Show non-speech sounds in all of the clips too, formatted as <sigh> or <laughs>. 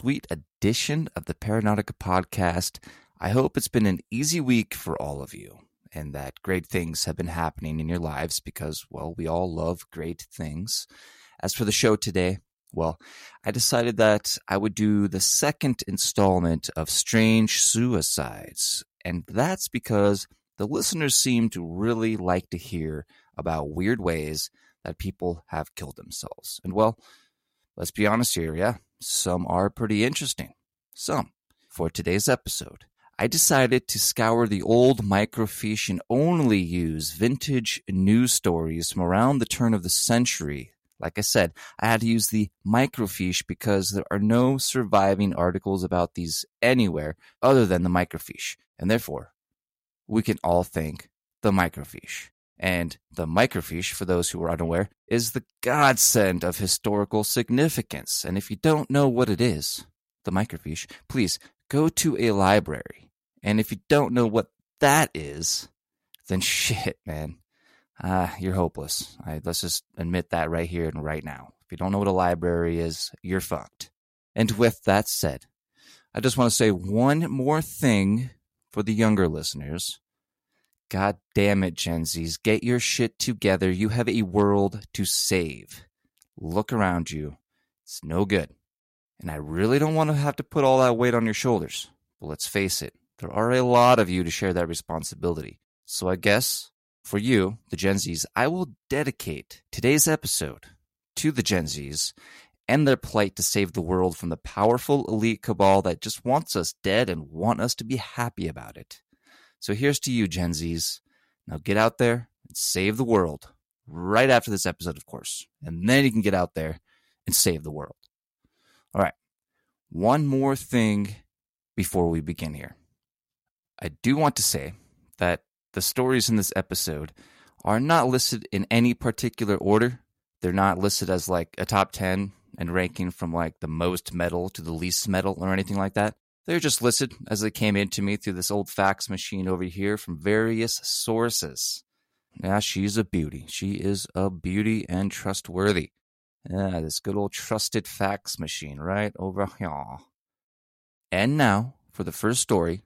bittersweet edition of the Paranautica podcast. I hope it's been an easy week for all of you and that great things have been happening in your lives because, well, we all love great things. As for the show today, well, I decided that I would do the second installment of Strange Suicides. And that's because the listeners seem to really like to hear about weird ways that people have killed themselves. And well, let's be honest here, yeah, some are pretty interesting. Some. For today's episode, I decided to scour the old microfiche and only use vintage news stories from around the turn of the century like I said, I had to use the microfiche because there are no surviving articles about these anywhere other than the microfiche. And therefore, we can all thank the microfiche. And the microfiche, for those who are unaware, is the godsend of historical significance. And if you don't know what it is, the microfiche, please go to a library. And if you don't know what that is, then <laughs> shit, man uh, you're hopeless. Let's just admit that right here and right now. If you don't know what a library is, you're fucked. And with that said, I just want to say one more thing for the younger listeners. God damn it, Gen Zs. Get your shit together. You have a world to save. Look around you. It's no good. And I really don't want to have to put all that weight on your shoulders. But let's face it, there are a lot of you to share that responsibility. So I guess for you, the Gen Zs, I will dedicate today's episode to the Gen Zs and their plight to save the world from the powerful elite cabal that just wants us dead and want us to be happy about it. So here's to you, Gen Zs. Now get out there and save the world right after this episode, of course. And then you can get out there and save the world. All right. One more thing before we begin here. I do want to say that the stories in this episode are not listed in any particular order. They're not listed as like a top 10 and ranking from like the most metal to the least metal or anything like that. They're just listed as they came into me through this old fax machine over here from various sources. Yeah, she's a beauty. She is a beauty and trustworthy. Yeah, this good old trusted fax machine right over here. And now, for the first story,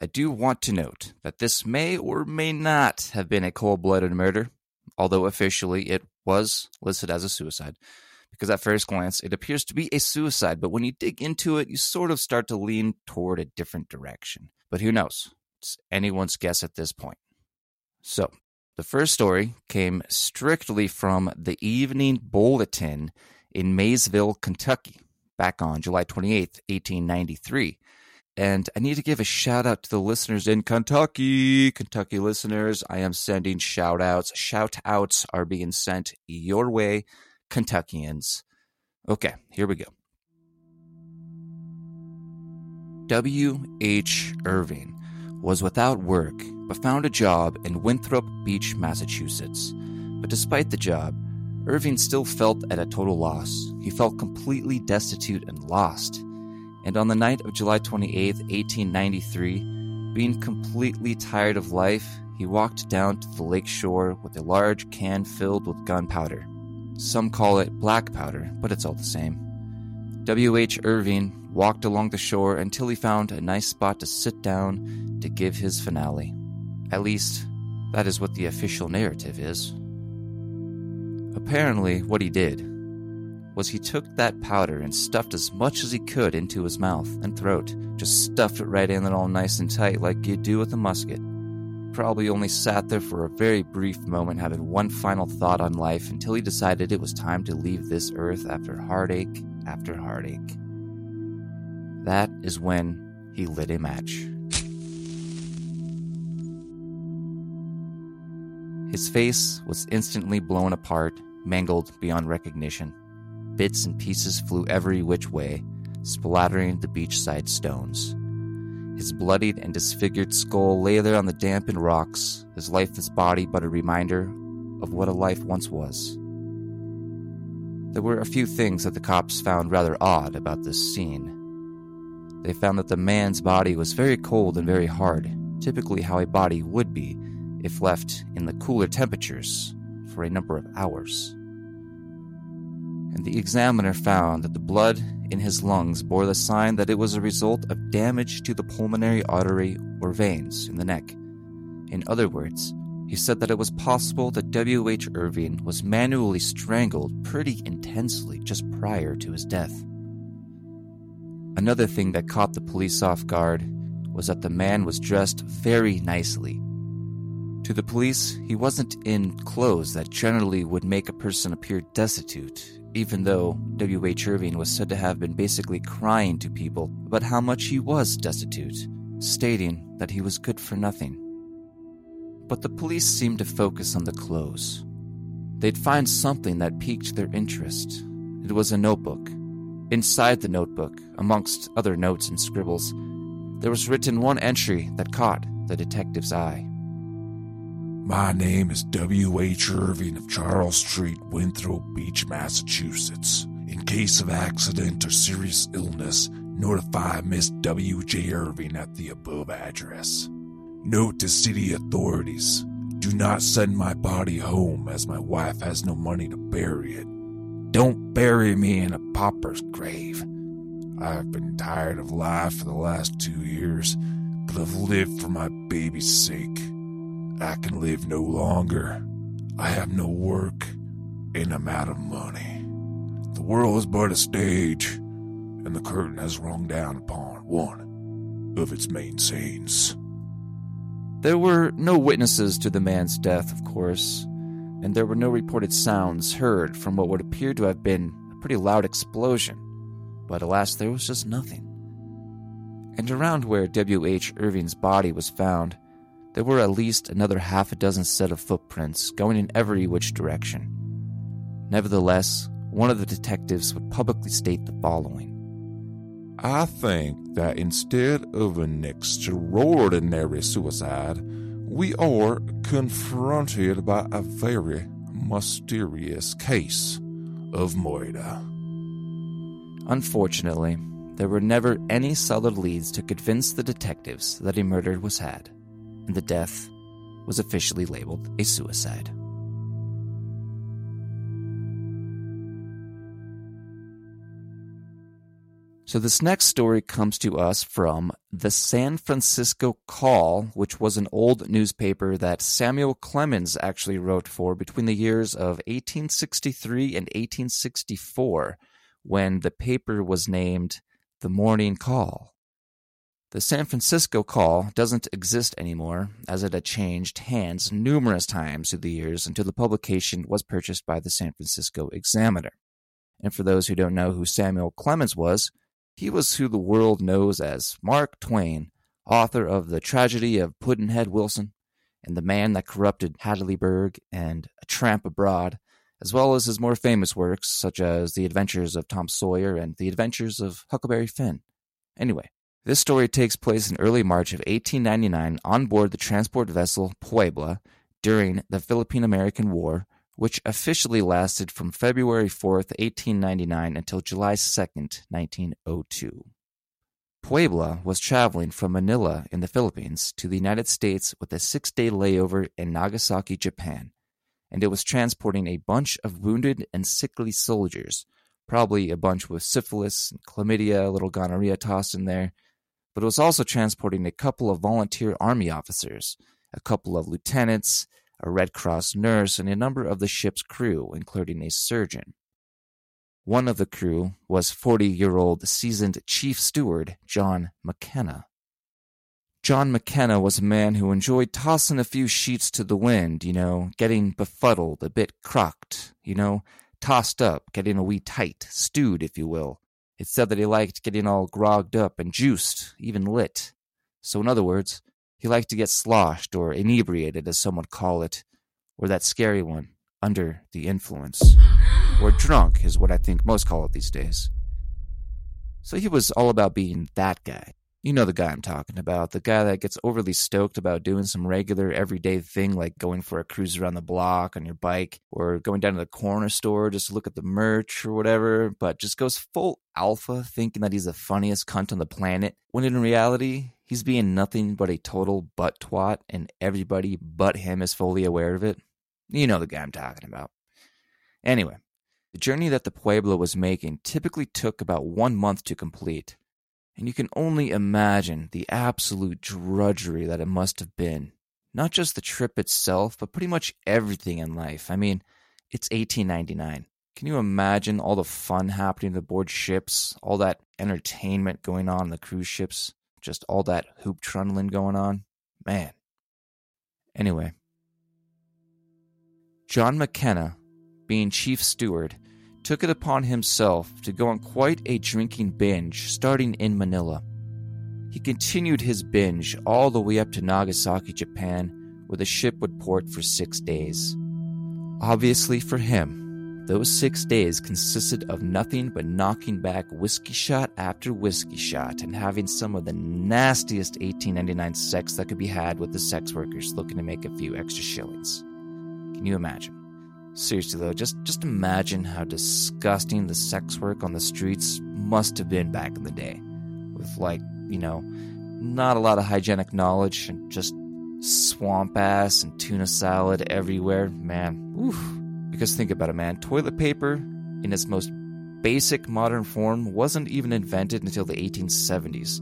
I do want to note that this may or may not have been a cold blooded murder, although officially it was listed as a suicide. Because at first glance, it appears to be a suicide, but when you dig into it, you sort of start to lean toward a different direction. But who knows? It's anyone's guess at this point. So, the first story came strictly from the Evening Bulletin in Maysville, Kentucky, back on July 28th, 1893. And I need to give a shout out to the listeners in Kentucky. Kentucky listeners, I am sending shout outs. Shout outs are being sent your way, Kentuckians. Okay, here we go. W.H. Irving was without work, but found a job in Winthrop Beach, Massachusetts. But despite the job, Irving still felt at a total loss. He felt completely destitute and lost and on the night of July 28, 1893, being completely tired of life, he walked down to the lake shore with a large can filled with gunpowder. Some call it black powder, but it's all the same. W.H. Irving walked along the shore until he found a nice spot to sit down to give his finale. At least, that is what the official narrative is. Apparently, what he did was he took that powder and stuffed as much as he could into his mouth and throat. Just stuffed it right in all nice and tight like you do with a musket. Probably only sat there for a very brief moment, having one final thought on life until he decided it was time to leave this earth after heartache after heartache. That is when he lit a match. His face was instantly blown apart, mangled beyond recognition. Bits and pieces flew every which way, splattering the beachside stones. His bloodied and disfigured skull lay there on the dampened rocks, his lifeless body but a reminder of what a life once was. There were a few things that the cops found rather odd about this scene. They found that the man's body was very cold and very hard, typically how a body would be if left in the cooler temperatures for a number of hours. And the examiner found that the blood in his lungs bore the sign that it was a result of damage to the pulmonary artery or veins in the neck. In other words, he said that it was possible that W.H. Irving was manually strangled pretty intensely just prior to his death. Another thing that caught the police off guard was that the man was dressed very nicely. To the police, he wasn't in clothes that generally would make a person appear destitute, even though W.H. Irving was said to have been basically crying to people about how much he was destitute, stating that he was good for nothing but the police seemed to focus on the clothes. They'd find something that piqued their interest. It was a notebook. Inside the notebook, amongst other notes and scribbles, there was written one entry that caught the detective's eye. My name is W.H. Irving of Charles Street, Winthrop Beach, Massachusetts. In case of accident or serious illness, notify Miss W.J. Irving at the above address. Note to city authorities do not send my body home as my wife has no money to bury it. Don't bury me in a pauper's grave. I've been tired of life for the last two years, but I've lived for my baby's sake. I can live no longer. I have no work, and I'm out of money. The world is but a stage, and the curtain has rung down upon one of its main scenes. There were no witnesses to the man's death, of course, and there were no reported sounds heard from what would appear to have been a pretty loud explosion. But alas, there was just nothing. And around where W.H. Irving's body was found, there were at least another half a dozen set of footprints going in every which direction. Nevertheless, one of the detectives would publicly state the following I think that instead of an extraordinary suicide, we are confronted by a very mysterious case of murder. Unfortunately, there were never any solid leads to convince the detectives that a murder was had, and the death was officially labeled a suicide. So, this next story comes to us from the San Francisco Call, which was an old newspaper that Samuel Clemens actually wrote for between the years of 1863 and 1864, when the paper was named the Morning Call. The San Francisco Call doesn't exist anymore, as it had changed hands numerous times through the years until the publication was purchased by the San Francisco Examiner. And for those who don't know who Samuel Clemens was, he was who the world knows as Mark Twain, author of The Tragedy of Pudd'nhead Wilson and The Man That Corrupted Hadleyburg and A Tramp Abroad, as well as his more famous works such as The Adventures of Tom Sawyer and The Adventures of Huckleberry Finn. Anyway, this story takes place in early March of 1899 on board the transport vessel Puebla during the Philippine American War which officially lasted from February 4th, 1899 until July 2nd, 1902. Puebla was traveling from Manila in the Philippines to the United States with a six day layover in Nagasaki, Japan, and it was transporting a bunch of wounded and sickly soldiers, probably a bunch with syphilis and chlamydia, a little gonorrhea tossed in there, but it was also transporting a couple of volunteer army officers, a couple of lieutenants, a Red Cross nurse, and a number of the ship's crew, including a surgeon. One of the crew was 40 year old seasoned chief steward John McKenna. John McKenna was a man who enjoyed tossing a few sheets to the wind, you know, getting befuddled, a bit crocked, you know, tossed up, getting a wee tight, stewed, if you will. It said that he liked getting all grogged up and juiced, even lit. So, in other words, he liked to get sloshed or inebriated, as some would call it, or that scary one, under the influence. Or drunk, is what I think most call it these days. So he was all about being that guy. You know the guy I'm talking about, the guy that gets overly stoked about doing some regular everyday thing like going for a cruise around the block on your bike or going down to the corner store just to look at the merch or whatever, but just goes full alpha thinking that he's the funniest cunt on the planet, when in reality, he's being nothing but a total butt twat and everybody but him is fully aware of it. You know the guy I'm talking about. Anyway, The journey that the Pueblo was making typically took about one month to complete, and you can only imagine the absolute drudgery that it must have been. Not just the trip itself, but pretty much everything in life. I mean, it's 1899. Can you imagine all the fun happening aboard ships, all that entertainment going on in the cruise ships, just all that hoop trundling going on? Man. Anyway, John McKenna, being chief steward, took it upon himself to go on quite a drinking binge starting in Manila. He continued his binge all the way up to Nagasaki, Japan, where the ship would port for six days. Obviously, for him, those six days consisted of nothing but knocking back whiskey shot after whiskey shot and having some of the nastiest 1899 sex that could be had with the sex workers looking to make a few extra shillings. Can you imagine? Seriously though, just just imagine how disgusting the sex work on the streets must have been back in the day. With like, you know, not a lot of hygienic knowledge and just swamp ass and tuna salad everywhere. Man, oof. Because think about it, man. Toilet paper in its most basic modern form wasn't even invented until the 1870s.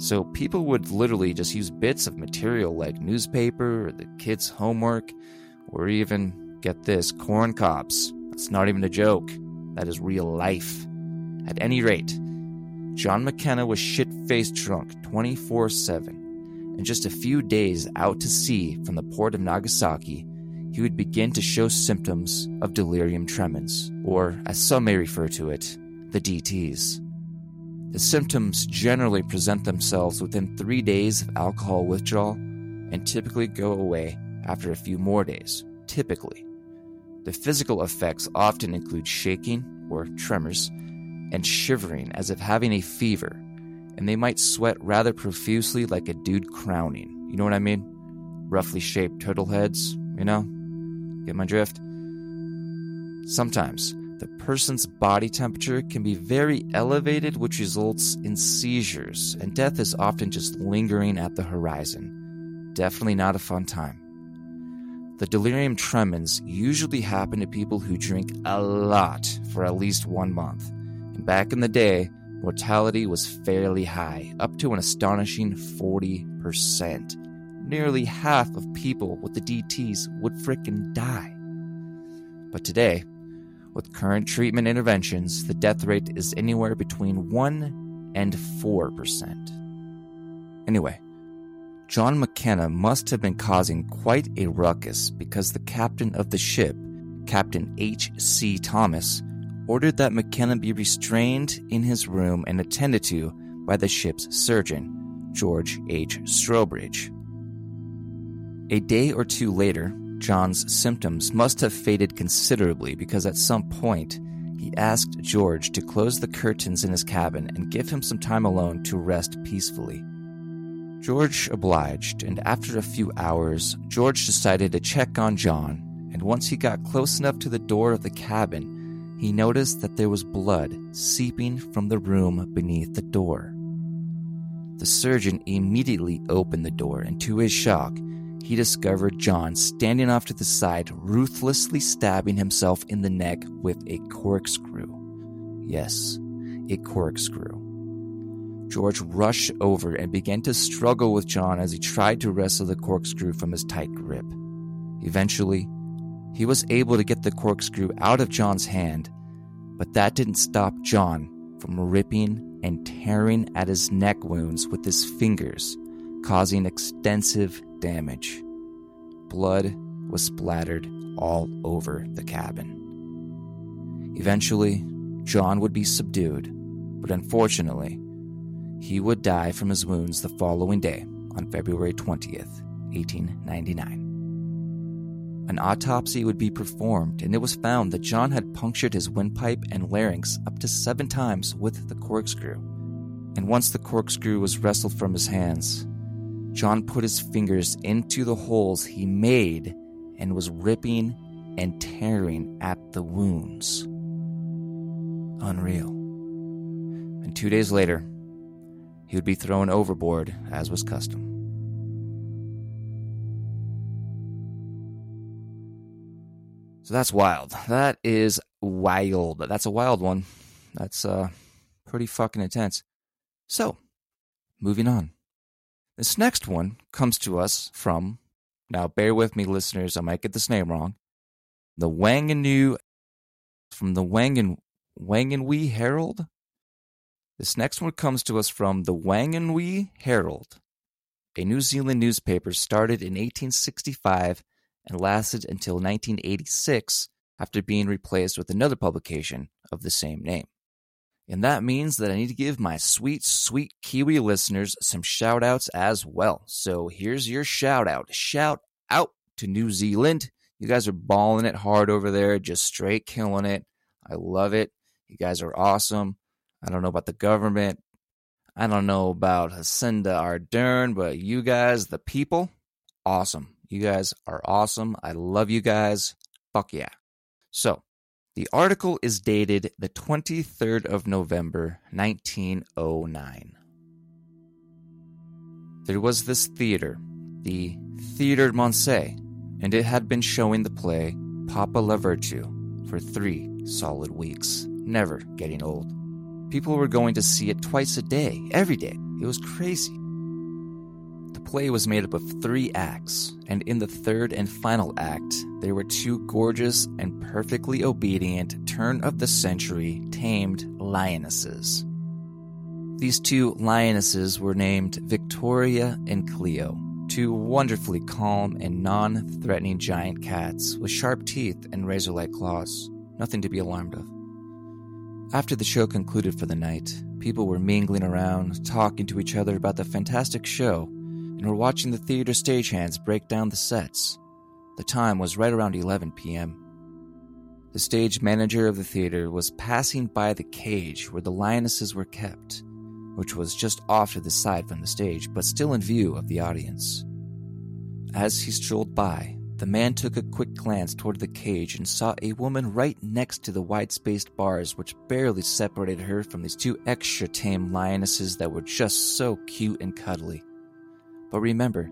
So people would literally just use bits of material like newspaper or the kids' homework or even, get this, corn cobs. That's not even a joke. That is real life. At any rate, John McKenna was shit faced drunk 24 7. And just a few days out to sea from the port of Nagasaki, he would begin to show symptoms of delirium tremens, or as some may refer to it, the DTs. The symptoms generally present themselves within three days of alcohol withdrawal and typically go away after a few more days, typically. The physical effects often include shaking or tremors and shivering as if having a fever, and they might sweat rather profusely like a dude crowning. You know what I mean? Roughly shaped turtle heads, you know? Get my drift? Sometimes the person's body temperature can be very elevated, which results in seizures, and death is often just lingering at the horizon. Definitely not a fun time. The delirium tremens usually happen to people who drink a lot for at least one month. And back in the day, mortality was fairly high, up to an astonishing 40%. Nearly half of people with the DTs would frickin' die. But today, with current treatment interventions, the death rate is anywhere between 1 and 4%. Anyway, John McKenna must have been causing quite a ruckus because the captain of the ship, Captain H.C. Thomas, ordered that McKenna be restrained in his room and attended to by the ship's surgeon, George H. Strobridge. A day or two later, John's symptoms must have faded considerably because at some point he asked George to close the curtains in his cabin and give him some time alone to rest peacefully. George obliged, and after a few hours, George decided to check on John, and once he got close enough to the door of the cabin, he noticed that there was blood seeping from the room beneath the door. The surgeon immediately opened the door, and to his shock, he discovered John standing off to the side, ruthlessly stabbing himself in the neck with a corkscrew. Yes, a corkscrew. George rushed over and began to struggle with John as he tried to wrestle the corkscrew from his tight grip. Eventually, he was able to get the corkscrew out of John's hand, but that didn't stop John from ripping and tearing at his neck wounds with his fingers, causing extensive damage. Blood was splattered all over the cabin. Eventually, John would be subdued, but unfortunately, he would die from his wounds the following day on February 20th, 1899. An autopsy would be performed, and it was found that John had punctured his windpipe and larynx up to seven times with the corkscrew. And once the corkscrew was wrestled from his hands, John put his fingers into the holes he made and was ripping and tearing at the wounds. Unreal. And two days later, he would be thrown overboard as was custom. So that's wild. That is wild. That's a wild one. That's uh pretty fucking intense. So, moving on. This next one comes to us from now bear with me listeners, I might get this name wrong. The Wanganui from the Wangan Wanganui Herald. This next one comes to us from the Wanganui Herald, a New Zealand newspaper started in 1865 and lasted until 1986 after being replaced with another publication of the same name. And that means that I need to give my sweet, sweet Kiwi listeners some shout outs as well. So here's your shout out. Shout out to New Zealand. You guys are balling it hard over there, just straight killing it. I love it. You guys are awesome. I don't know about the government. I don't know about Jacinda Ardern, but you guys, the people, awesome. You guys are awesome. I love you guys. Fuck yeah. So, the article is dated the 23rd of November, 1909. There was this theater, the Theatre Moncey, and it had been showing the play Papa La Virtue for three solid weeks, never getting old. People were going to see it twice a day, every day. It was crazy. The play was made up of three acts, and in the third and final act, there were two gorgeous and perfectly obedient turn of the century tamed lionesses. These two lionesses were named Victoria and Cleo, two wonderfully calm and non threatening giant cats with sharp teeth and razor like claws, nothing to be alarmed of. After the show concluded for the night, people were mingling around, talking to each other about the fantastic show, and were watching the theater stagehands break down the sets. The time was right around 11 p.m. The stage manager of the theater was passing by the cage where the lionesses were kept, which was just off to the side from the stage, but still in view of the audience. As he strolled by, the man took a quick glance toward the cage and saw a woman right next to the wide spaced bars which barely separated her from these two extra tame lionesses that were just so cute and cuddly. But remember,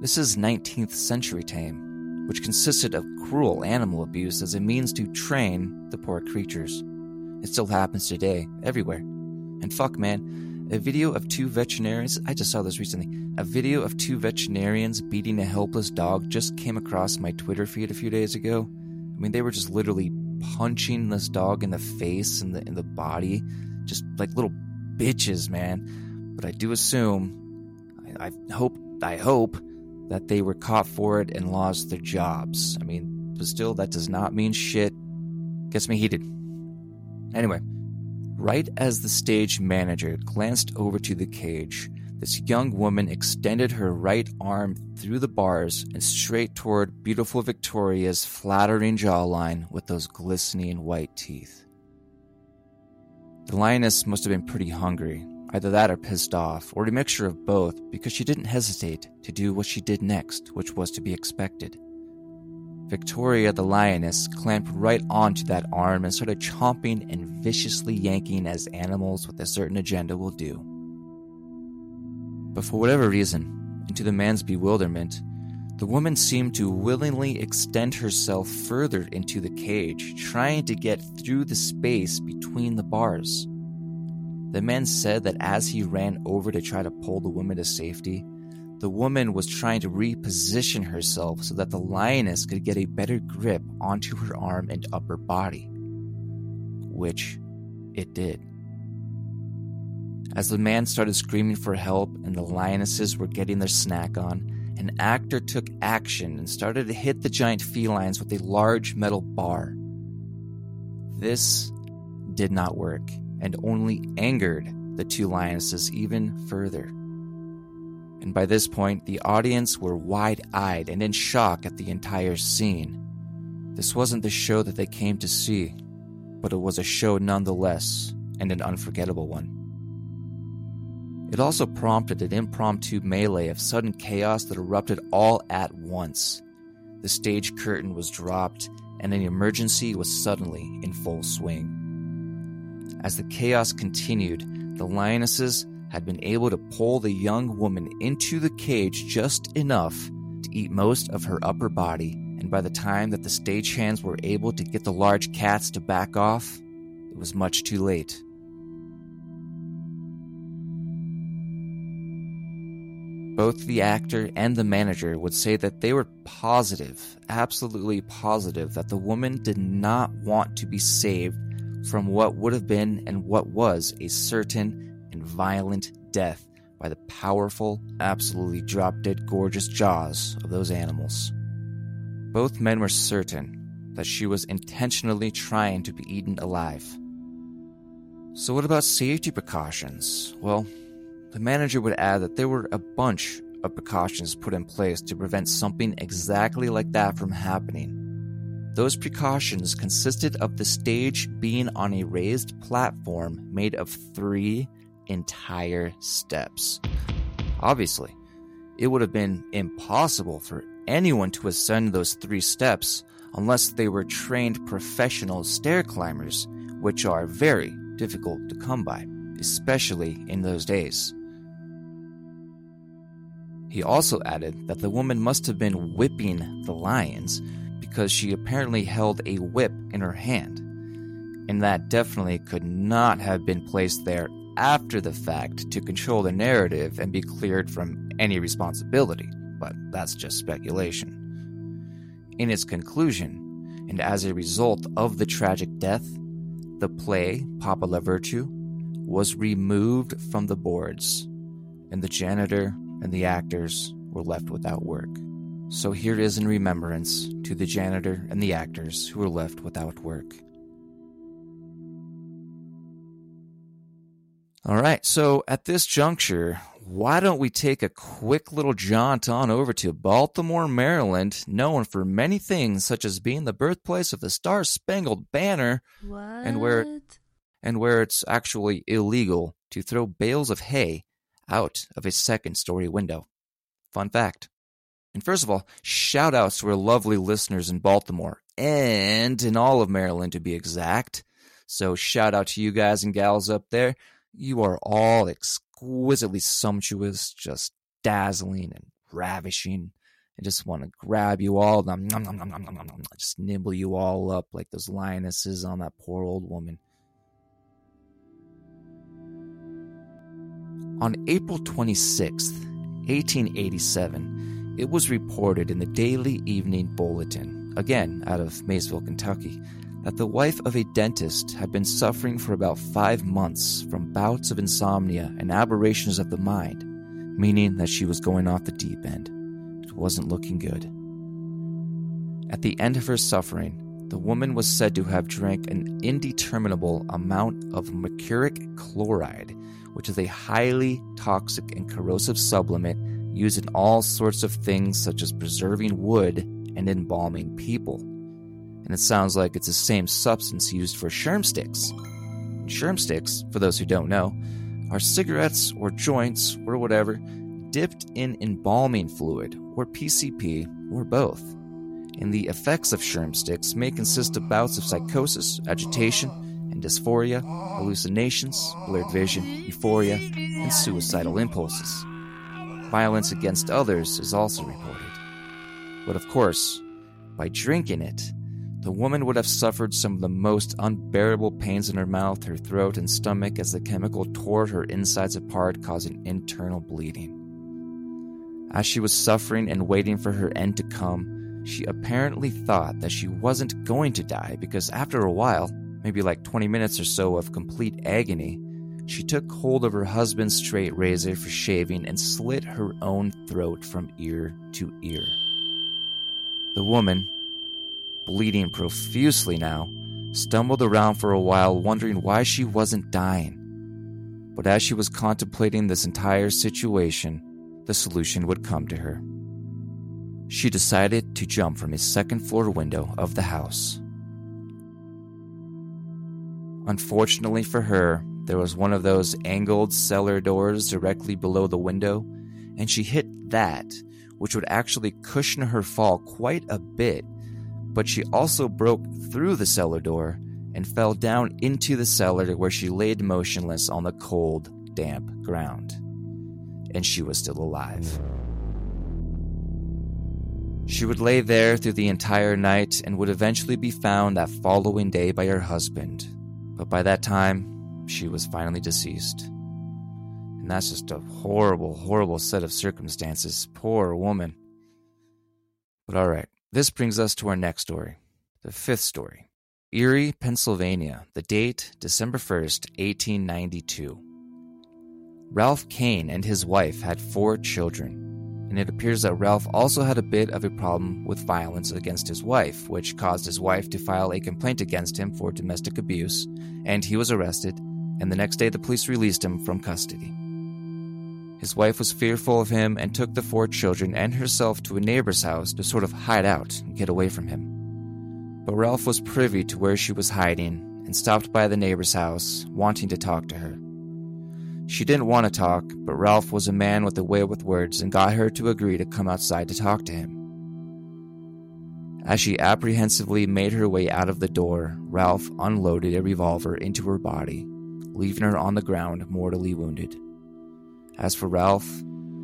this is 19th century tame, which consisted of cruel animal abuse as a means to train the poor creatures. It still happens today, everywhere. And fuck, man, a video of two veterinarians, I just saw this recently, a video of two veterinarians beating a helpless dog just came across my Twitter feed a few days ago. I mean, they were just literally punching this dog in the face and the in the body, just like little bitches, man. But I do assume, I, I hope, I hope that they were caught for it and lost their jobs. I mean, but still, that does not mean shit. Gets me heated. Anyway, Right as the stage manager glanced over to the cage, this young woman extended her right arm through the bars and straight toward beautiful Victoria's flattering jawline with those glistening white teeth. The lioness must have been pretty hungry, either that or pissed off, or a mixture of both, because she didn't hesitate to do what she did next, which was to be expected. Victoria the lioness clamped right onto that arm and started chomping and viciously yanking as animals with a certain agenda will do. But for whatever reason, and to the man's bewilderment, the woman seemed to willingly extend herself further into the cage, trying to get through the space between the bars. The man said that as he ran over to try to pull the woman to safety, the woman was trying to reposition herself so that the lioness could get a better grip onto her arm and upper body. Which it did. As the man started screaming for help and the lionesses were getting their snack on, an actor took action and started to hit the giant felines with a large metal bar. This did not work and only angered the two lionesses even further and by this point, the audience were wide eyed and in shock at the entire scene. This wasn't the show that they came to see, but it was a show nonetheless, and an unforgettable one. It also prompted an impromptu melee of sudden chaos that erupted all at once. The stage curtain was dropped, and an emergency was suddenly in full swing. As the chaos continued, the lionesses had been able to pull the young woman into the cage just enough to eat most of her upper body and by the time that the stagehands were able to get the large cats to back off, it was much too late. Both the actor and the manager would say that they were positive, absolutely positive, that the woman did not want to be saved from what would have been and what was a certain and violent death by the powerful, absolutely drop dead gorgeous jaws of those animals. Both men were certain that she was intentionally trying to be eaten alive. So, what about safety precautions? Well, the manager would add that there were a bunch of precautions put in place to prevent something exactly like that from happening. Those precautions consisted of the stage being on a raised platform made of three entire steps. Obviously, it would have been impossible for anyone to ascend those three steps unless they were trained professional stair climbers, which are very difficult to come by, especially in those days. He also added that the woman must have been whipping the lions because she apparently held a whip in her hand, and that definitely could not have been placed there after the fact to control the narrative and be cleared from any responsibility, but that's just speculation. In its conclusion, and as a result of the tragic death, the play, Papa La Virtue, was removed from the boards, and the janitor and the actors were left without work. So here is in remembrance to the janitor and the actors who were left without work. All right, so at this juncture, why don't we take a quick little jaunt on over to Baltimore, Maryland, known for many things such as being the birthplace of the Star Spangled Banner, What? And where- and where it's actually illegal to throw bales of hay out of a second story window. Fun fact. And first of all, shout outs to our lovely listeners in Baltimore and in all of Maryland to be exact. So shout out to you guys and gals up there. You are all exquisitely sumptuous, just dazzling and ravishing. I just want to grab you all, nom, nom, nom, nom, nom, nom, nom, just nibble you all up like those lionesses on that poor old woman. On April twenty sixth, eighteen eighty seven, it was reported in the Daily Evening Bulletin, again out of Maysville, Kentucky, that the wife of a dentist had been suffering for about five months from bouts of insomnia and aberrations of the mind, meaning that she was going off the deep end. It wasn't looking good. At the end of her suffering, the woman was said to have drank an indeterminable amount of mercuric chloride, which is a highly toxic and corrosive sublimate used in all sorts of things such as preserving wood and embalming people. And it sounds like it's the same substance used for sherm sticks. Sherm sticks, for those who don't know, are cigarettes or joints or whatever dipped in embalming fluid or PCP or both. And the effects of sherm sticks may consist of bouts of psychosis, agitation, and dysphoria, hallucinations, blurred vision, euphoria, and suicidal impulses. Violence against others is also reported. But of course, by drinking it, the woman would have suffered some of the most unbearable pains in her mouth, her throat, and stomach as the chemical tore her insides apart, causing internal bleeding. As she was suffering and waiting for her end to come, she apparently thought that she wasn't going to die because after a while, maybe like 20 minutes or so of complete agony, she took hold of her husband's straight razor for shaving and slit her own throat from ear to ear. The woman, bleeding profusely now, stumbled around for a while wondering why she wasn't dying. But as she was contemplating this entire situation, the solution would come to her. She decided to jump from a second floor window of the house. Unfortunately for her, there was one of those angled cellar doors directly below the window, and she hit that, which would actually cushion her fall quite a bit. But she also broke through the cellar door and fell down into the cellar where she laid motionless on the cold, damp ground. And she was still alive. She would lay there through the entire night and would eventually be found that following day by her husband. But by that time, she was finally deceased. And that's just a horrible, horrible set of circumstances. Poor woman. But alright, this brings us to our next story, the fifth story. Erie, Pennsylvania. The date, December 1st, 1892. Ralph Kane and his wife had four children, and it appears that Ralph also had a bit of a problem with violence against his wife, which caused his wife to file a complaint against him for domestic abuse, and he was arrested, and the next day the police released him from custody. His wife was fearful of him and took the four children and herself to a neighbor's house to sort of hide out and get away from him. But Ralph was privy to where she was hiding and stopped by the neighbor's house, wanting to talk to her. She didn't want to talk, but Ralph was a man with a way with words and got her to agree to come outside to talk to him. As she apprehensively made her way out of the door, Ralph unloaded a revolver into her body, leaving her on the ground mortally wounded. As for Ralph,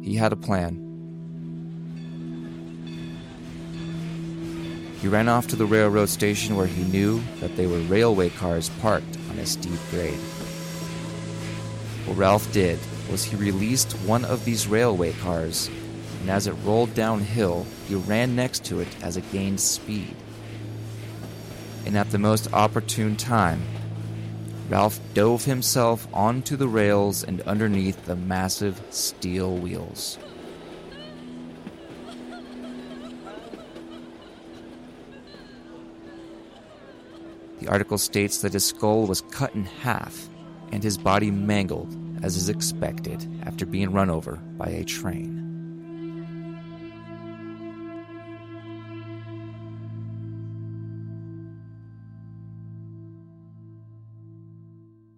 he had a plan. He ran off to the railroad station where he knew that there were railway cars parked on a steep grade. What Ralph did was he released one of these railway cars, and as it rolled downhill, he ran next to it as it gained speed. And at the most opportune time, Ralph dove himself onto the rails and underneath the massive steel wheels. The article states that his skull was cut in half and his body mangled as is expected after being run over by a train.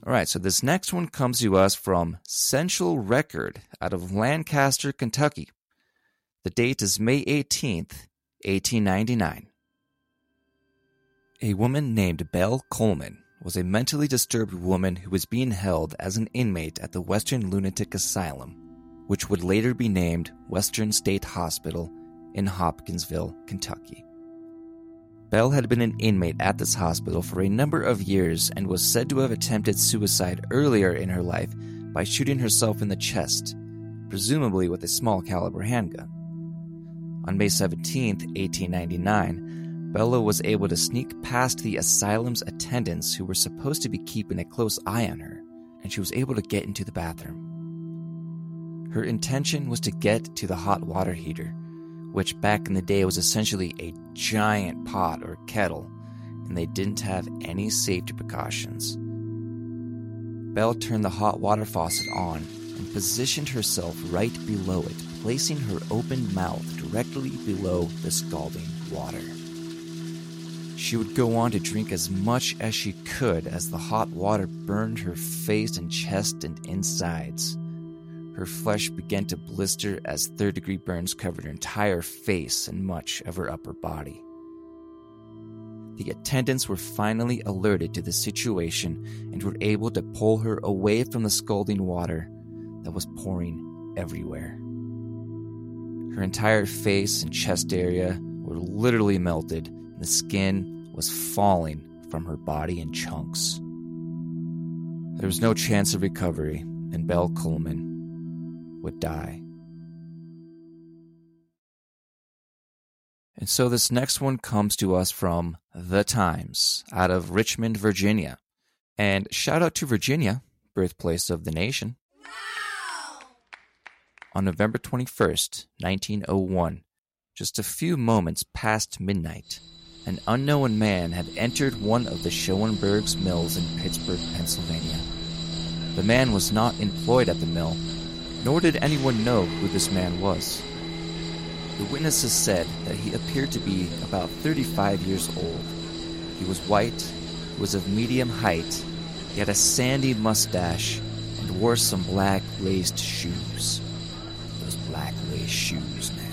All right, so this next one comes to us from Central Record out of Lancaster, Kentucky. The date is May 18th, 1899. A woman named Belle Coleman was a mentally disturbed woman who was being held as an inmate at the Western Lunatic Asylum, which would later be named Western State Hospital in Hopkinsville, Kentucky. Belle had been an inmate at this hospital for a number of years and was said to have attempted suicide earlier in her life by shooting herself in the chest, presumably with a small caliber handgun. On May 17, 1899, Bella was able to sneak past the asylum's attendants who were supposed to be keeping a close eye on her, and she was able to get into the bathroom. Her intention was to get to the hot water heater, which back in the day was essentially a giant pot or kettle, and they didn't have any safety precautions. Belle turned the hot water faucet on and positioned herself right below it, placing her open mouth directly below the scalding water. She would go on to drink as much as she could as the hot water burned her face and chest and insides. Her flesh began to blister as third degree burns covered her entire face and much of her upper body. The attendants were finally alerted to the situation and were able to pull her away from the scalding water that was pouring everywhere. Her entire face and chest area were literally melted, and the skin was falling from her body in chunks. There was no chance of recovery, and Belle Coleman would die. And so this next one comes to us from The Times out of Richmond, Virginia. And shout out to Virginia, birthplace of the nation. On November 21st, 1901, just a few moments past midnight, an unknown man had entered one of the Schoenberg's mills in Pittsburgh, Pennsylvania. The man was not employed at the mill, nor did anyone know who this man was. The witnesses said that he appeared to be about 35 years old. He was white, was of medium height, he had a sandy mustache, and wore some black laced shoes. Those black laced shoes, man.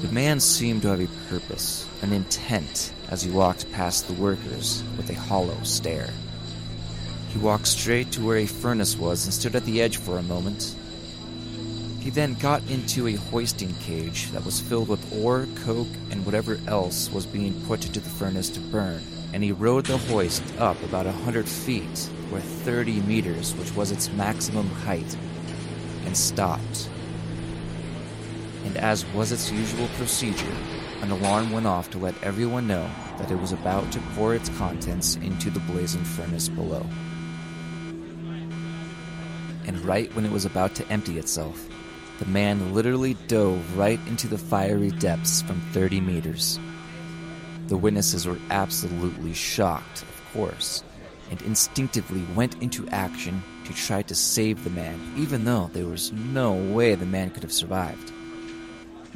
The man seemed to have a purpose, an intent, as he walked past the workers with a hollow stare. He walked straight to where a furnace was and stood at the edge for a moment. He He then got into a hoisting cage that was filled with ore, coke, and whatever else was being put into the furnace to burn, and he rode the hoist up about a hundred feet, or 30 meters, which was its maximum height, and stopped. And as was its usual procedure, an alarm went off to let everyone know that it was about to pour its contents into the blazing furnace below. And right when it was about to empty itself, the man literally dove right into the fiery depths from 30 meters. The witnesses were absolutely shocked, of course, and instinctively went into action to try to save the man, even though there was no way the man could have survived.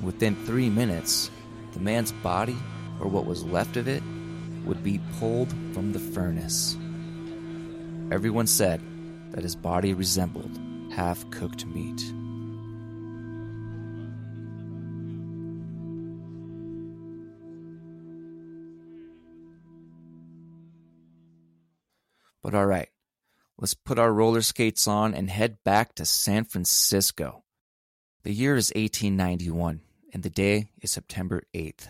Within three minutes, the man's body, or what was left of it, would be pulled from the furnace. Everyone said that his body resembled half cooked meat. But all right, let's put our roller skates on and head back to San Francisco. The year is 1891, and the day is September 8th.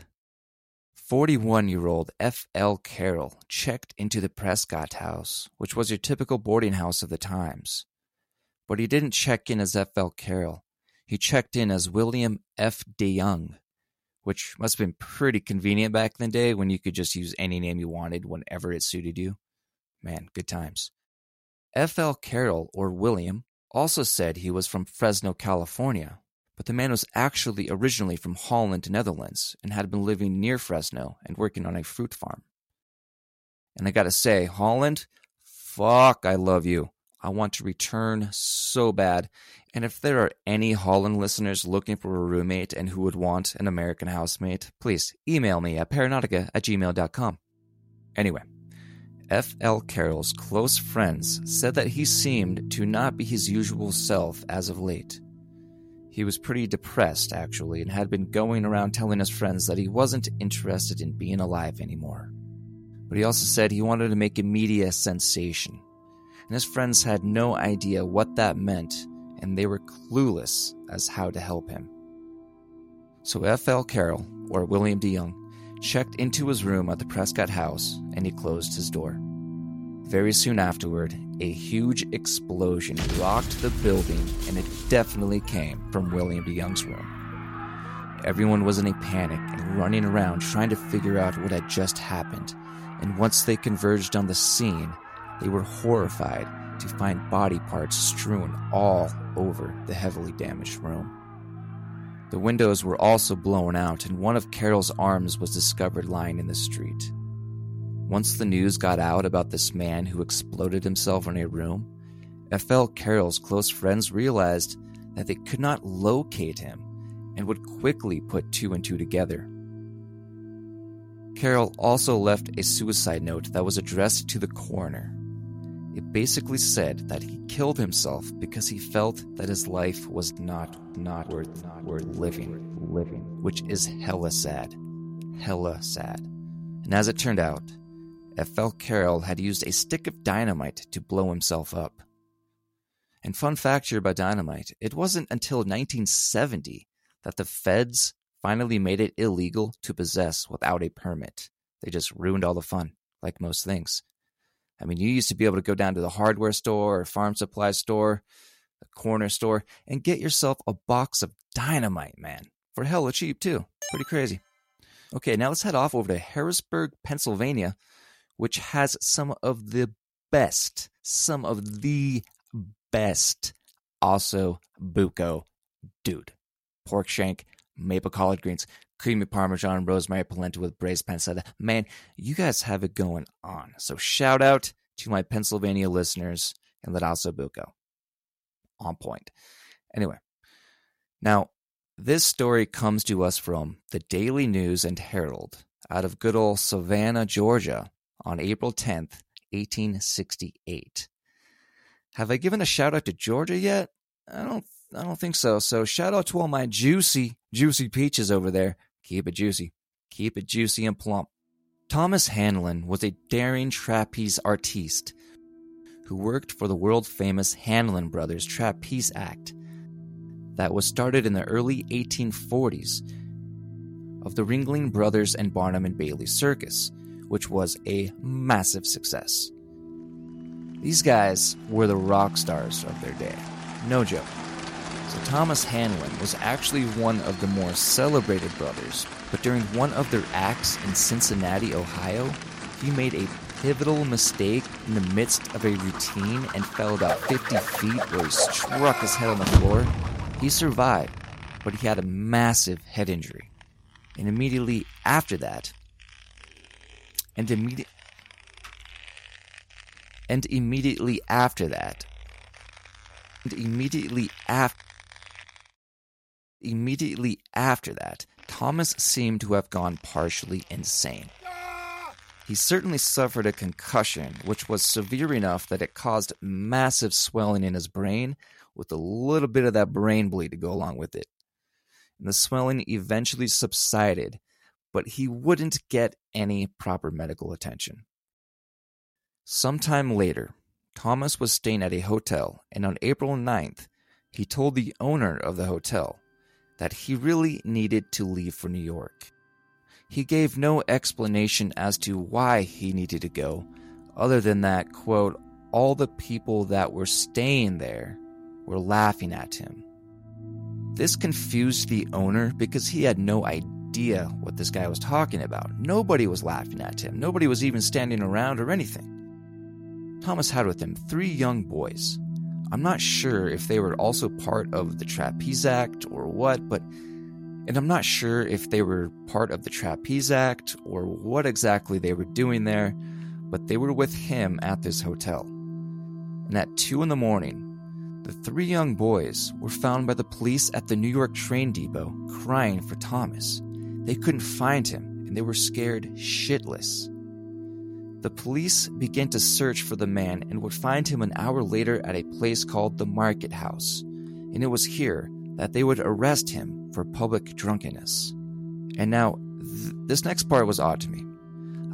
41 year old F.L. Carroll checked into the Prescott House, which was your typical boarding house of the times. But he didn't check in as F.L. Carroll. He checked in as William F. DeYoung, which must have been pretty convenient back in the day when you could just use any name you wanted whenever it suited you. Man, good times. F.L. Carroll, or William, also said he was from Fresno, California, but the man was actually originally from Holland, Netherlands, and had been living near Fresno and working on a fruit farm. And I gotta say, Holland, fuck, I love you. I want to return so bad. And if there are any Holland listeners looking for a roommate and who would want an American housemate, please email me at paranautica at gmail.com. Anyway, F.L. Carroll's close friends said that he seemed to not be his usual self as of late. He was pretty depressed, actually, and had been going around telling his friends that he wasn't interested in being alive anymore. But he also said he wanted to make a media sensation and his friends had no idea what that meant, and they were clueless as how to help him. So F.L. Carroll, or William DeYoung, checked into his room at the Prescott House and he closed his door. Very soon afterward, a huge explosion rocked the building, and it definitely came from William DeYoung's room. Everyone was in a panic and running around trying to figure out what had just happened, and once they converged on the scene, they were horrified to find body parts strewn all over the heavily damaged room. The windows were also blown out, and one of Carroll's arms was discovered lying in the street. Once the news got out about this man who exploded himself in a room, F.L. Carroll's close friends realized that they could not locate him and would quickly put two and two together. Carroll also left a suicide note that was addressed to the coroner. It basically said that he killed himself because he felt that his life was not not worth not worth living, living, which is hella sad, hella sad. And as it turned out, F.L. Carroll had used a stick of dynamite to blow himself up. And fun fact here about dynamite: it wasn't until 1970 that the feds finally made it illegal to possess without a permit. They just ruined all the fun, like most things. I mean, you used to be able to go down to the hardware store or farm supply store, the corner store, and get yourself a box of dynamite, man, for hella cheap too. Pretty crazy. Okay, now let's head off over to Harrisburg, Pennsylvania, which has some of the best, some of the best osso buco dude. Pork shank, maple collard greens, creamy parmesan, rosemary polenta with braised pancetta. Man, you guys have it going on. So shout out to my Pennsylvania listeners and let osso buco. On point. Anyway, now this story comes to us from the Daily News and Herald out of good old Savannah, Georgia on April 10th, 1868. Have I given a shout out to Georgia yet? I don't I don't think so. So shout out to all my juicy, juicy peaches over there. Keep it juicy. Keep it juicy and plump. Thomas Hanlon was a daring trapeze artiste who worked for the world famous Hanlon Brothers Trapeze Act. that was started in the early 1840s of the Ringling Brothers and Barnum and Bailey Circus, which was a massive success. These guys were the rock stars of their day. No joke. So Thomas Hanlon was actually one of the more celebrated brothers, but during one of their acts in Cincinnati, Ohio, he made a pivotal mistake in the midst of a routine and fell about 50 feet where he struck his head on the floor. He survived, but he had a massive head injury. And immediately after that, and immediately and immediately after that, and immediately after immediately after that, Thomas seemed to have gone partially insane. He certainly suffered a concussion, which was severe enough that it caused massive swelling in his brain, with a little bit of that brain bleed to go along with it. And the swelling eventually subsided, but he wouldn't get any proper medical attention. Sometime later, Thomas was staying at a hotel, and on April 9th, he told the owner of the hotel that he really needed to leave for New York. He gave no explanation as to why he needed to go, other than that, quote, all the people that were staying there were laughing at him. This confused the owner because he had no idea what this guy was talking about. Nobody was laughing at him, nobody was even standing around or anything. Thomas had with him three young boys. I'm not sure if they were also part of the Trapeze Act or what, but and I'm not sure if they were part of the Trapeze Act or what exactly they were doing there, but they were with him at this hotel. And at 2 in the morning, the three young boys were found by the police at the New York train depot crying for Thomas. They couldn't find him and they were scared shitless. The police began to search for the man and would find him an hour later at a place called the Market House, and it was here that they would arrest him for public drunkenness. And now, th- this next part was odd to me.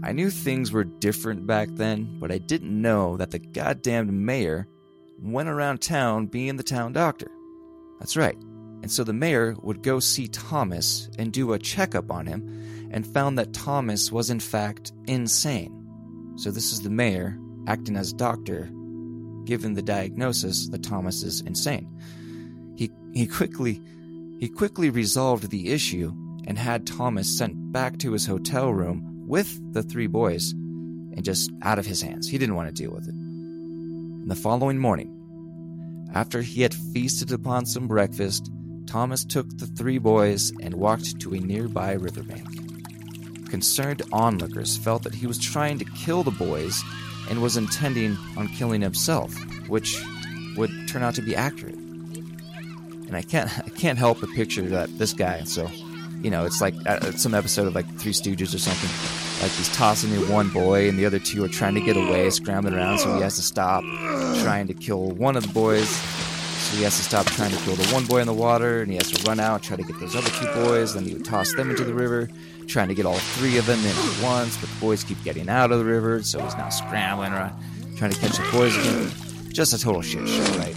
I knew things were different back then, but I didn't know that the goddamned mayor went around town being the town doctor. That's right. And so the mayor would go see Thomas and do a checkup on him and found that Thomas was in fact insane. So this is the mayor acting as doctor, given the diagnosis that Thomas is insane. He he quickly he quickly resolved the issue and had Thomas sent back to his hotel room with the three boys and just out of his hands. He didn't want to deal with it. And the following morning, after he had feasted upon some breakfast, Thomas took the three boys and walked to a nearby riverbank. Concerned onlookers felt that he was trying to kill the boys and was intending on killing himself, which would turn out to be accurate. And I can't <laughs> I can't help but picture that this guy. So, you know, it's like uh, some episode of like Three Stooges or something. Like he's tossing in one boy, and the other two are trying to get away, scrambling around. So he has to stop trying to kill one of the boys. So he has to stop trying to kill the one boy in the water, and he has to run out, try to get those other two boys. Then he would toss them into the river, trying to get all three of them in at once. But the boys keep getting out of the river, so he's now scrambling around, trying to catch the boys again. Just a total shit show, right?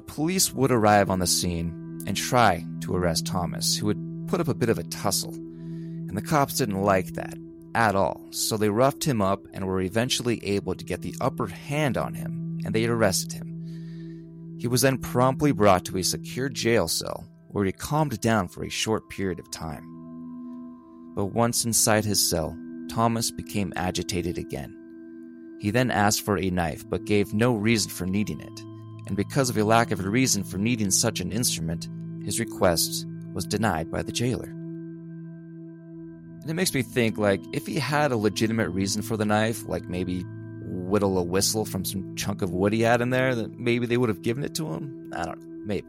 The police would arrive on the scene and try to arrest Thomas, who would put up a bit of a tussle. And the cops didn't like that at all, so they roughed him up and were eventually able to get the upper hand on him, and they arrested him. He was then promptly brought to a secure jail cell where he calmed down for a short period of time. But once inside his cell, Thomas became agitated again. He then asked for a knife but gave no reason for needing it, and because of a lack of a reason for needing such an instrument, his request was denied by the jailer. And it makes me think like if he had a legitimate reason for the knife, like maybe whittle a whistle from some chunk of wood he had in there, that maybe they would have given it to him. I don't know, maybe.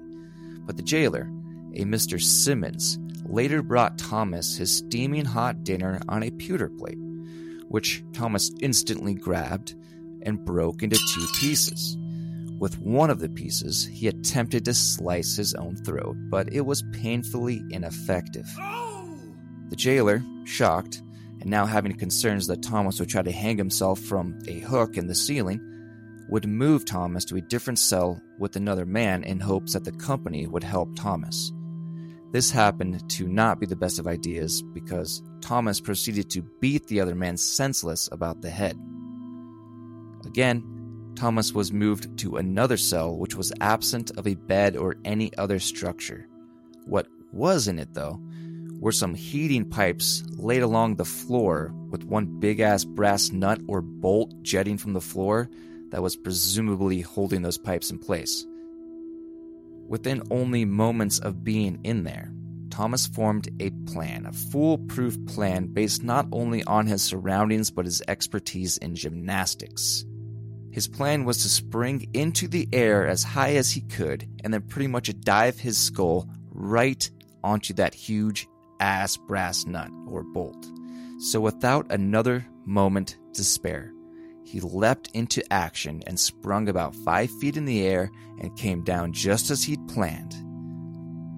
But the jailer, a Mr. Simmons, later brought Thomas his steaming hot dinner on a pewter plate, which Thomas instantly grabbed and broke into two pieces. With one of the pieces, he attempted to slice his own throat, but it was painfully ineffective. The jailer, shocked, and now having concerns that Thomas would try to hang himself from a hook in the ceiling, would move Thomas to a different cell with another man in hopes that the company would help Thomas. This happened to not be the best of ideas because Thomas proceeded to beat the other man senseless about the head. Again, Thomas was moved to another cell which was absent of a bed or any other structure. What was in it, though, were some heating pipes laid along the floor with one big ass brass nut or bolt jetting from the floor that was presumably holding those pipes in place. Within only moments of being in there, Thomas formed a plan, a foolproof plan based not only on his surroundings but his expertise in gymnastics. His plan was to spring into the air as high as he could and then pretty much dive his skull right onto that huge ass brass nut or bolt. So without another moment to spare, he leapt into action and sprung about five feet in the air and came down just as he'd planned.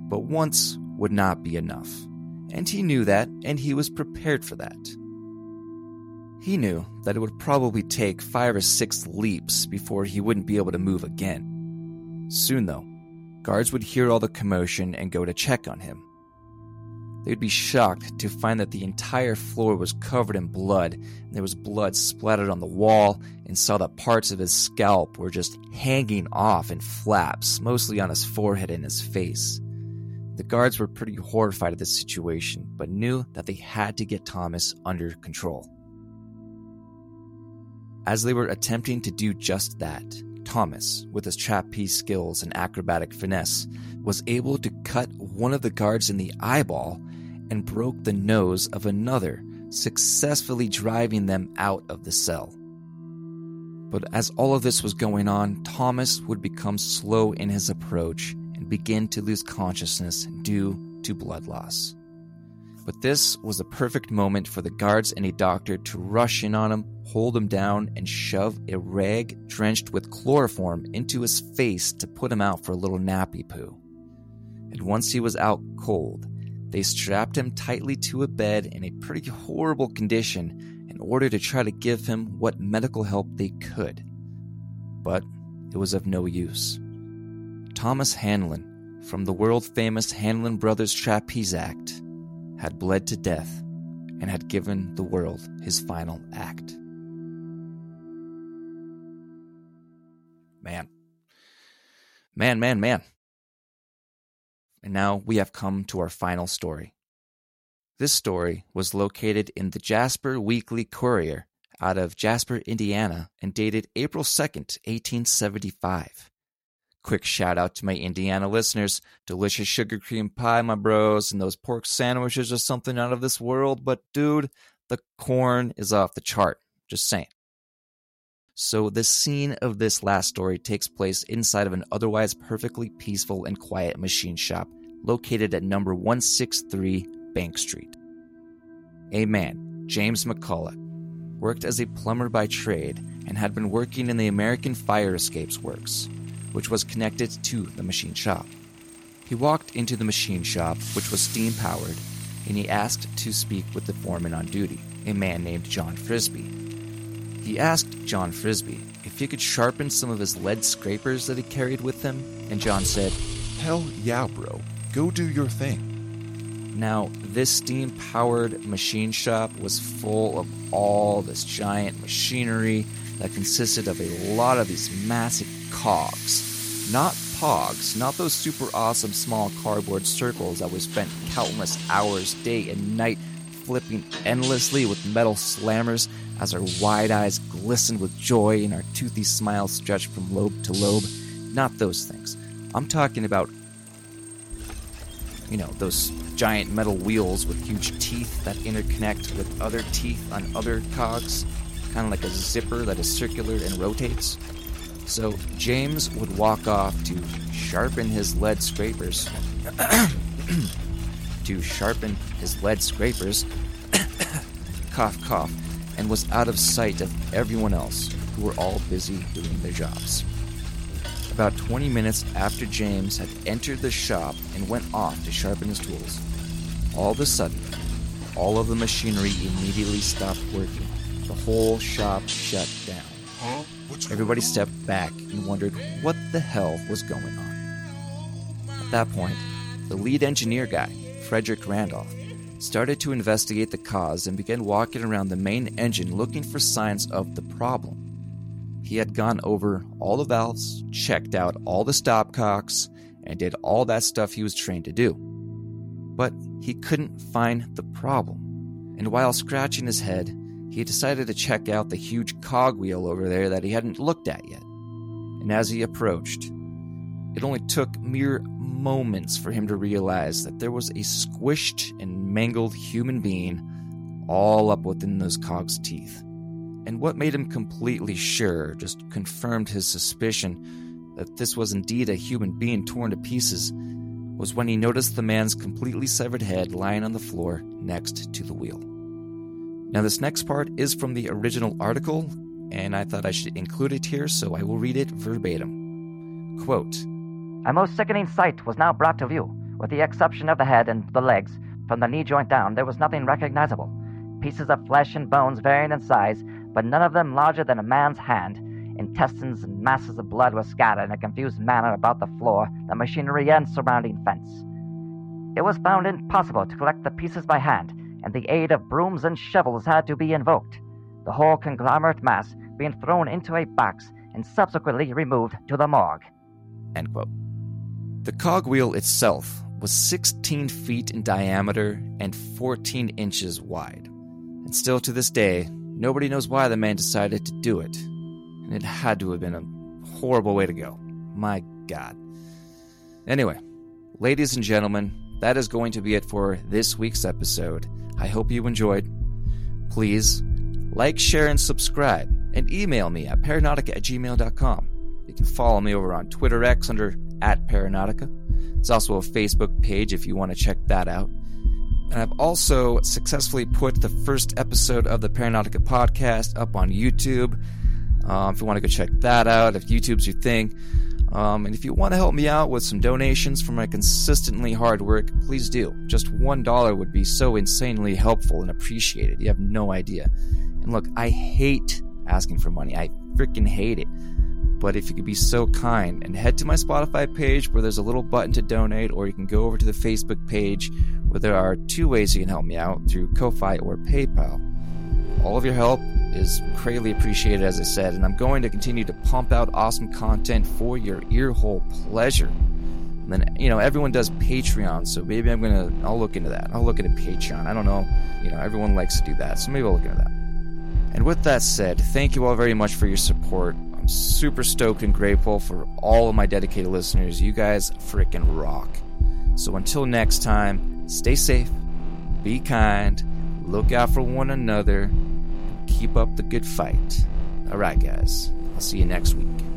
But once would not be enough, and he knew that, and he was prepared for that. He knew that it would probably take five or six leaps before he wouldn't be able to move again. Soon, though, guards would hear all the commotion and go to check on him. They would be shocked to find that the entire floor was covered in blood, and there was blood splattered on the wall, and saw that parts of his scalp were just hanging off in flaps, mostly on his forehead and his face. The guards were pretty horrified at this situation, but knew that they had to get Thomas under control. As they were attempting to do just that, Thomas, with his trapeze skills and acrobatic finesse, was able to cut one of the guards in the eyeball and broke the nose of another, successfully driving them out of the cell. But as all of this was going on, Thomas would become slow in his approach and begin to lose consciousness due to blood loss. But this was a perfect moment for the guards and a doctor to rush in on him, hold him down, and shove a rag drenched with chloroform into his face to put him out for a little nappy poo. And once he was out cold, they strapped him tightly to a bed in a pretty horrible condition in order to try to give him what medical help they could. But it was of no use. Thomas Hanlon, from the world famous Hanlon Brothers Trapeze Act, had bled to death and had given the world his final act. Man. Man, man, man. And now we have come to our final story. This story was located in the Jasper Weekly Courier out of Jasper, Indiana, and dated April 2nd, 1875. Quick shout out to my Indiana listeners. Delicious sugar cream pie, my bros, and those pork sandwiches are something out of this world. But dude, the corn is off the chart. Just saying. So, the scene of this last story takes place inside of an otherwise perfectly peaceful and quiet machine shop located at number 163 Bank Street. A man, James McCullough, worked as a plumber by trade and had been working in the American Fire Escapes Works which was connected to the machine shop. He walked into the machine shop, which was steam powered, and he asked to speak with the foreman on duty, a man named John Frisbee. He asked John Frisbee if he could sharpen some of his lead scrapers that he carried with him, and John said, Hell yeah, bro. Go do your thing. Now, this steam powered machine shop was full of all this giant machinery that consisted of a lot of these massive cogs. Not pogs, not those super awesome small cardboard circles that we spent countless hours day and night flipping endlessly with metal slammers as our wide eyes glistened with joy and our toothy smiles stretched from lobe to lobe. Not those things. I'm talking about, you know, those giant metal wheels with huge teeth that interconnect with other teeth on other cogs kind of like a zipper that is circular and rotates. So James would walk off to sharpen his lead scrapers. <clears throat> to sharpen his lead scrapers. <clears throat> cough, cough, and was out of sight of everyone else who were all busy doing their jobs. About 20 minutes after James had entered the shop and went off to sharpen his tools, all of a sudden, all of the machinery immediately stopped working. The whole shop shut down. Everybody stepped back and wondered what the hell was going on. At that point, the lead engineer guy, Frederick Randolph, started to investigate the cause and began walking around the main engine looking for signs of the problem. He had gone over all the valves, checked out all the stopcocks, and did all that stuff he was trained to do. But he couldn't find the problem. And while scratching his head, he decided to check out the huge cogwheel over there that he hadn't looked at yet. And as he approached, it only took mere moments for him to realize that there was a squished and mangled human being all up within those cog's teeth. And what made him completely sure, just confirmed his suspicion that this was indeed a human being torn to pieces, was when he noticed the man's completely severed head lying on the floor next to the wheel. Now, this next part is from the original article, and I thought I should include it here, so I will read it verbatim. Quote A most sickening sight was now brought to view. With the exception of the head and the legs, from the knee joint down, there was nothing recognizable. Pieces of flesh and bones varying in size, but none of them larger than a man's hand. Intestines and masses of blood were scattered in a confused manner about the floor, the machinery, and surrounding fence. It was found impossible to collect the pieces by hand, and the aid of brooms and shovels had to be invoked, the whole conglomerate mass being thrown into a box and subsequently removed to the morgue. End quote. The cogwheel itself was 16 feet in diameter and 14 inches wide. And still to this day, nobody knows why the man decided to do it. And it had to have been a horrible way to go. My God. Anyway, ladies and gentlemen, that is going to be it for this week's episode. I hope you enjoyed. Please like, share, and subscribe, and email me at paranautica at gmail.com. You can follow me over on Twitter X under at Paranautica. It's also a Facebook page if you want to check that out. And I've also successfully put the first episode of the Paranautica podcast up on YouTube. Um, if you want to go check that out, if YouTube's your thing. Um, and if you want to help me out with some donations for my consistently hard work, please do. Just $1 would be so insanely helpful and appreciated. You have no idea. And look, I hate asking for money. I freaking hate it. But if you could be so kind and head to my Spotify page where there's a little button to donate, or you can go over to the Facebook page where there are two ways you can help me out through Ko-Fi or PayPal. All of your help is greatly appreciated, as I said, and I'm going to continue to pump out awesome content for your earhole pleasure. And then, you know, everyone does Patreon, so maybe I'm gonna, I'll look into that. I'll look into Patreon. I don't know, you know, everyone likes to do that, so maybe I'll look into that. And with that said, thank you all very much for your support. I'm super stoked and grateful for all of my dedicated listeners. You guys freaking rock. So until next time, stay safe, be kind, look out for one another, keep up the good fight. All right, guys. I'll see you next week.